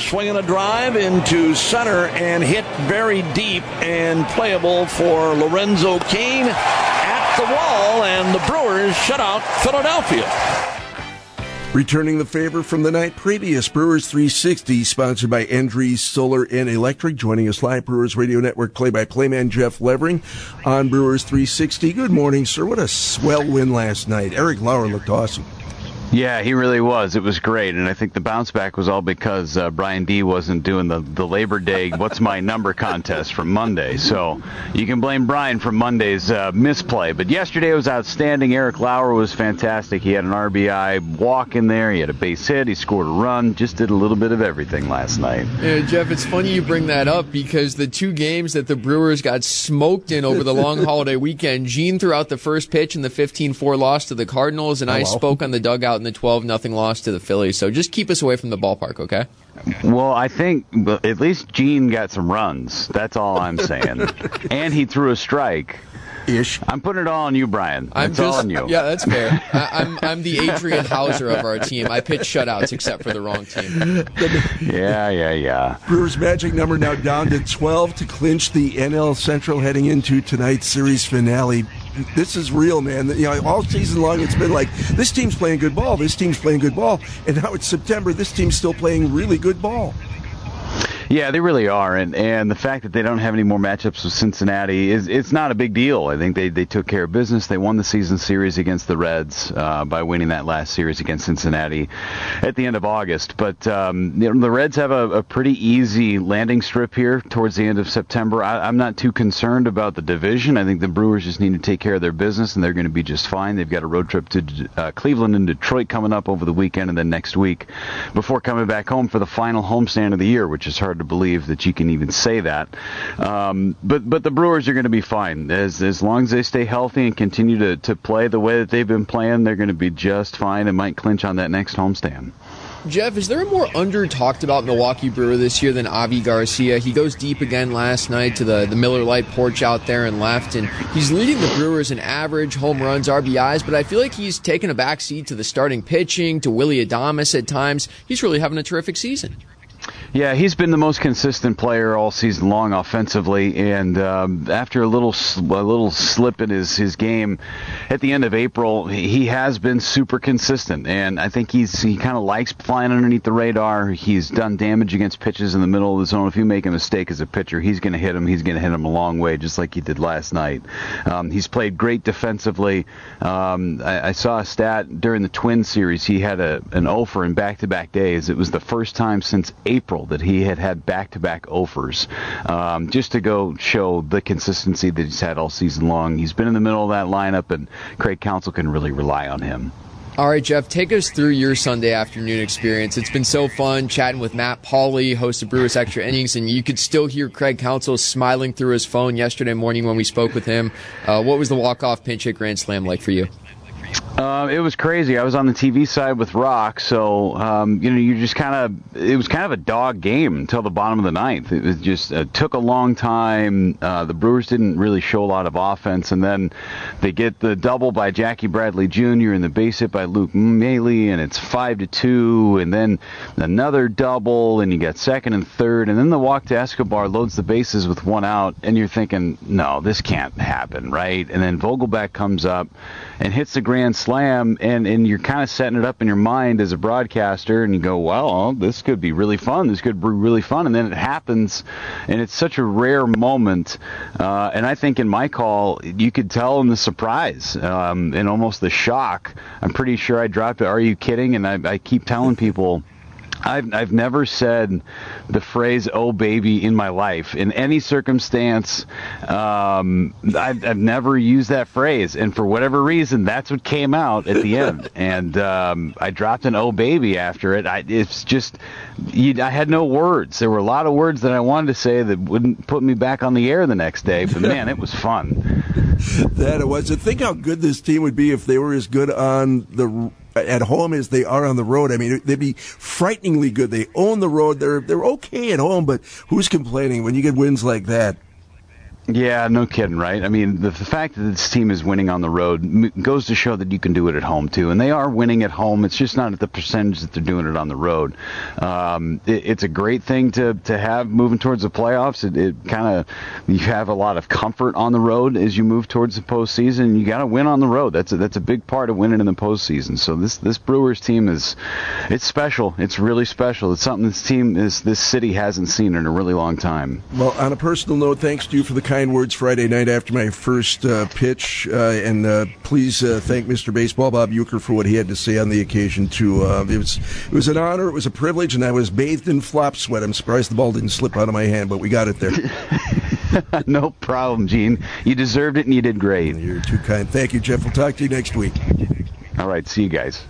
swinging a drive into center and hit very deep and playable for Lorenzo Cain at the wall, and the Brewers shut out Philadelphia. Returning the favor from the night previous, Brewers 360, sponsored by Andrews Solar and Electric. Joining us live, Brewers Radio Network play-by-play man Jeff Levering on Brewers 360. Good morning, sir. What a swell win last night. Eric Lauer looked awesome. Yeah, he really was. It was great, and I think the bounce back was all because uh, Brian D wasn't doing the the Labor Day "What's my number" contest from Monday. So you can blame Brian for Monday's uh, misplay. But yesterday was outstanding. Eric Lauer was fantastic. He had an RBI walk in there. He had a base hit. He scored a run. Just did a little bit of everything last night. Yeah, Jeff, it's funny you bring that up because the two games that the Brewers got smoked in over the long holiday weekend, Gene threw out the first pitch in the 15-4 loss to the Cardinals, and I spoke on the dugout in the 12 nothing loss to the Phillies. So just keep us away from the ballpark, okay? Well, I think at least Gene got some runs. That's all I'm saying. and he threw a strike. Ish. I'm putting it all on you, Brian. That's I'm just, all on you. Yeah, that's fair. I, am I'm, I'm the Adrian Houser of our team. I pitch shutouts except for the wrong team. yeah, yeah, yeah. Brewers' magic number now down to 12 to clinch the NL Central heading into tonight's series finale this is real, man. You know, all season long it's been like this team's playing good ball, this team's playing good ball, and now it's September. This team's still playing really good ball. Yeah, they really are, and and the fact that they don't have any more matchups with Cincinnati is it's not a big deal. I think they, they took care of business. They won the season series against the Reds uh, by winning that last series against Cincinnati at the end of August. But um, you know, the Reds have a, a, pretty easy landing strip here towards the end of September. I, am not too concerned about the division. I think the Brewers just need to take care of their business, and they're going to be just fine. They've got a road trip to uh, Cleveland and Detroit coming up over the weekend, and then next week before coming back home for the final homestand of the year, which is hard to believe that you can even say that. Um, but but the Brewers are going to be fine as as long as they stay healthy and continue to, to play the way that they've been playing. They're going to be just fine and might clinch on that next homestand. Jeff, is there a more under talked about Milwaukee Brewer this year than Avi Garcia? He goes deep again last night to the, the Miller Lite porch out there and left, and he's leading the Brewers in average, home runs, RBIs, but I feel like he's taken a backseat to the starting pitching, to Willie Adames at times. He's really having a terrific season. Yeah, he's been the most consistent player all season long offensively, and um, after a little a little slip in his, his game at the end of April, he has been super consistent, and I think he's he kind of likes flying underneath the radar. He's done damage against pitches in the middle of the zone. If you make a mistake as a pitcher, he's going to hit him. He's going to hit him a long way, just like he did last night. Um, he's played great defensively. Um, I, I, saw a stat during the Twin series. He had a an offer in back-to-back days. It was the first time since April that he had had back-to-back offers, um, just to go show the consistency that he's had all season long. He's been in the middle of that lineup, and Craig Counsell can really rely on him. All right, Jeff, take us through your Sunday afternoon experience. It's been so fun chatting with Matt Pauley, host of Brewers Extra Innings, and you could still hear Craig Counsell smiling through his phone yesterday morning when we spoke with him. Uh, what was the walk-off pinch hit grand slam like for you? Uh, it was crazy. I was on the TV side with Rock, so um, you know, you just kind of it was kind of a dog game until the bottom of the ninth. It was just it took a long time. Uh, the Brewers didn't really show a lot of offense, and then they get the double by Jackie Bradley Jr. and the base hit by Luke Maile, and it's five to two, and then another double, and you get second and third, and then the walk to Escobar loads the bases with one out, and you're thinking, no, this can't happen, right? And then Vogelbach comes up and hits the grand slam, and, and you're kind of setting it up in your mind as a broadcaster, and you go, well, this could be really fun. This could be really fun. And then it happens, and it's such a rare moment. Uh, and I think in my call, you could tell in the surprise um, and almost the shock. I'm pretty sure I dropped it. Are you kidding? And I, I keep telling people I've I've never said the phrase "oh baby" in my life in any circumstance. Um, I've, I've never used that phrase, and for whatever reason, that's what came out at the end. and um, I dropped an "oh baby" after it. I, it's just you, I had no words. There were a lot of words that I wanted to say that wouldn't put me back on the air the next day. But man, it was fun. that it was. And think how good this team would be if they were as good on the at home as they are on the road. I mean, they'd be frighteningly good. They own the road. They're they're okay at home, but who's complaining when you get wins like that? Yeah, no kidding, right? I mean, the, the, fact that this team is winning on the road goes to show that you can do it at home too, and they are winning at home. It's just not at the percentage that they're doing it on the road. Um, it, it's a great thing to, to have moving towards the playoffs. It, it kind of you have a lot of comfort on the road as you move towards the postseason. You got to win on the road. That's a, that's a big part of winning in the postseason. So this this Brewers team is it's special. It's really special. It's something this team is this city hasn't seen in a really long time. Well, on a personal note, thanks to you for the kind kind words Friday night after my first uh, pitch, uh, and uh, please uh, thank Mr. Baseball Bob Uecker for what he had to say on the occasion. Too, uh, it was it was an honor, it was a privilege, and I was bathed in flop sweat. I'm surprised the ball didn't slip out of my hand, but we got it there. no problem, Gene. You deserved it, and you did great. You're too kind. Thank you, Jeff. We'll talk to you next week. All right, see you guys.